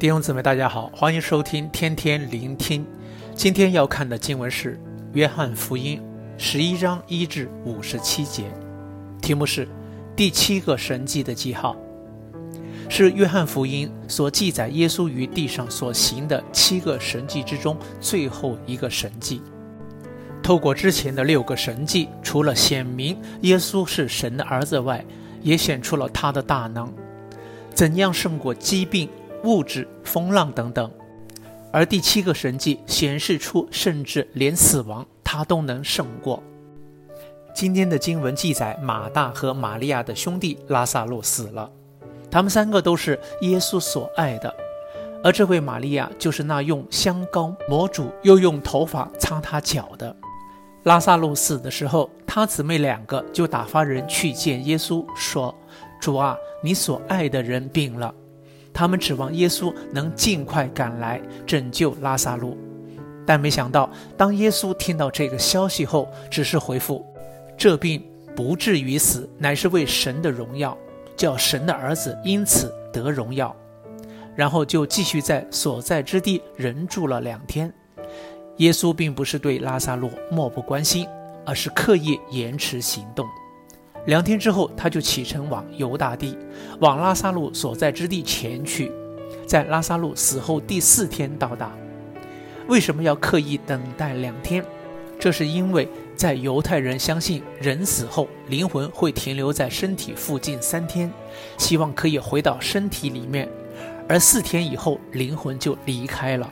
弟兄姊妹，大家好，欢迎收听天天聆听。今天要看的经文是《约翰福音》十一章一至五十七节，题目是“第七个神迹的记号”，是《约翰福音》所记载耶稣于地上所行的七个神迹之中最后一个神迹。透过之前的六个神迹，除了显明耶稣是神的儿子外，也显出了他的大能，怎样胜过疾病。物质、风浪等等，而第七个神迹显示出，甚至连死亡他都能胜过。今天的经文记载，马大和玛利亚的兄弟拉撒路死了，他们三个都是耶稣所爱的，而这位玛利亚就是那用香膏抹主，又用头发擦他脚的。拉撒路死的时候，他姊妹两个就打发人去见耶稣，说：“主啊，你所爱的人病了。”他们指望耶稣能尽快赶来拯救拉撒路，但没想到，当耶稣听到这个消息后，只是回复：“这病不至于死，乃是为神的荣耀，叫神的儿子因此得荣耀。”然后就继续在所在之地人住了两天。耶稣并不是对拉撒路漠不关心，而是刻意延迟行动。两天之后，他就启程往犹大地，往拉萨路所在之地前去，在拉萨路死后第四天到达。为什么要刻意等待两天？这是因为在犹太人相信人死后灵魂会停留在身体附近三天，希望可以回到身体里面，而四天以后灵魂就离开了。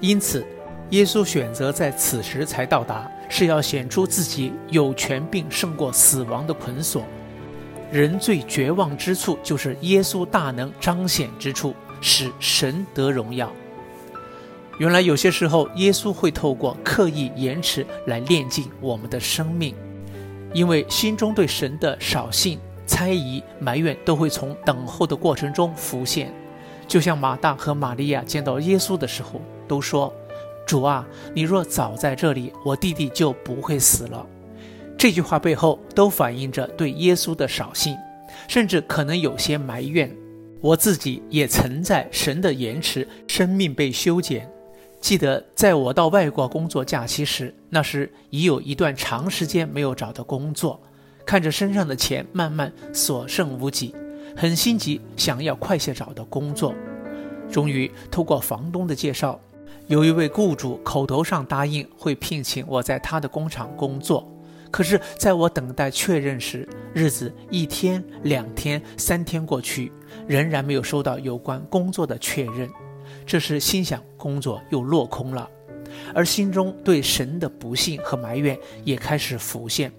因此，耶稣选择在此时才到达。是要显出自己有权并胜过死亡的捆锁。人最绝望之处，就是耶稣大能彰显之处，使神得荣耀。原来有些时候，耶稣会透过刻意延迟来炼尽我们的生命，因为心中对神的少信、猜疑、埋怨，都会从等候的过程中浮现。就像马大和玛利亚见到耶稣的时候，都说。主啊，你若早在这里，我弟弟就不会死了。这句话背后都反映着对耶稣的少信，甚至可能有些埋怨。我自己也曾在神的延迟，生命被修剪。记得在我到外国工作假期时，那时已有一段长时间没有找到工作，看着身上的钱慢慢所剩无几，很心急，想要快些找到工作。终于透过房东的介绍。有一位雇主口头上答应会聘请我在他的工厂工作，可是，在我等待确认时，日子一天、两天、三天过去，仍然没有收到有关工作的确认。这时心想工作又落空了，而心中对神的不信和埋怨也开始浮现。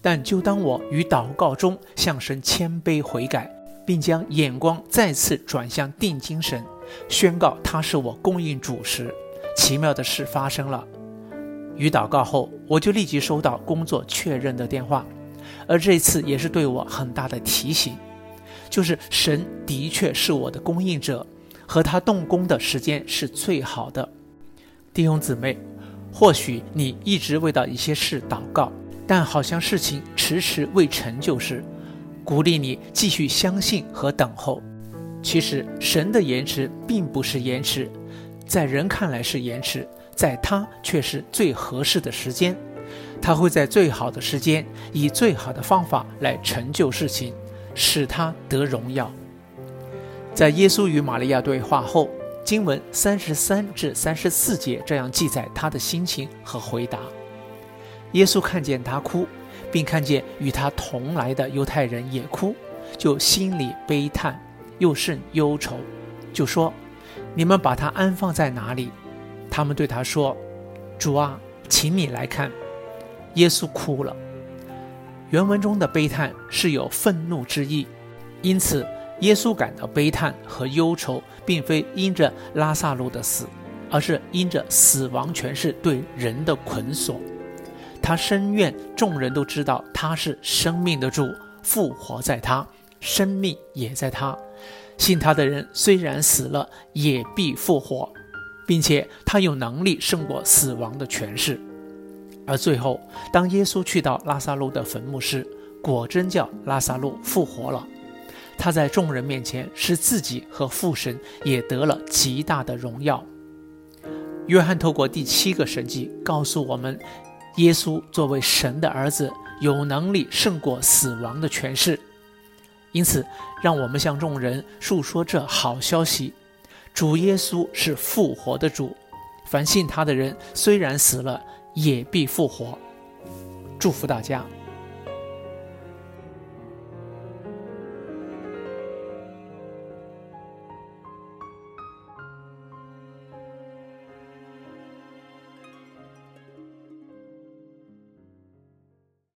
但就当我于祷告中向神谦卑悔改，并将眼光再次转向定睛神，宣告他是我供应主时，奇妙的事发生了，与祷告后，我就立即收到工作确认的电话，而这次也是对我很大的提醒，就是神的确是我的供应者，和他动工的时间是最好的。弟兄姊妹，或许你一直为到一些事祷告，但好像事情迟迟未成就时，鼓励你继续相信和等候。其实神的延迟并不是延迟。在人看来是延迟，在他却是最合适的时间。他会在最好的时间，以最好的方法来成就事情，使他得荣耀。在耶稣与玛利亚对话后，经文三十三至三十四节这样记载他的心情和回答：耶稣看见他哭，并看见与他同来的犹太人也哭，就心里悲叹，又甚忧愁，就说。你们把他安放在哪里？他们对他说：“主啊，请你来看。”耶稣哭了。原文中的悲叹是有愤怒之意，因此耶稣感到悲叹和忧愁，并非因着拉萨路的死，而是因着死亡权势对人的捆锁。他深愿众人都知道他是生命的主，复活在他，生命也在他。信他的人虽然死了，也必复活，并且他有能力胜过死亡的权势。而最后，当耶稣去到拉撒路的坟墓时，果真叫拉撒路复活了。他在众人面前使自己和父神也得了极大的荣耀。约翰透过第七个神迹告诉我们，耶稣作为神的儿子，有能力胜过死亡的权势。因此，让我们向众人述说这好消息：主耶稣是复活的主，凡信他的人，虽然死了，也必复活。祝福大家。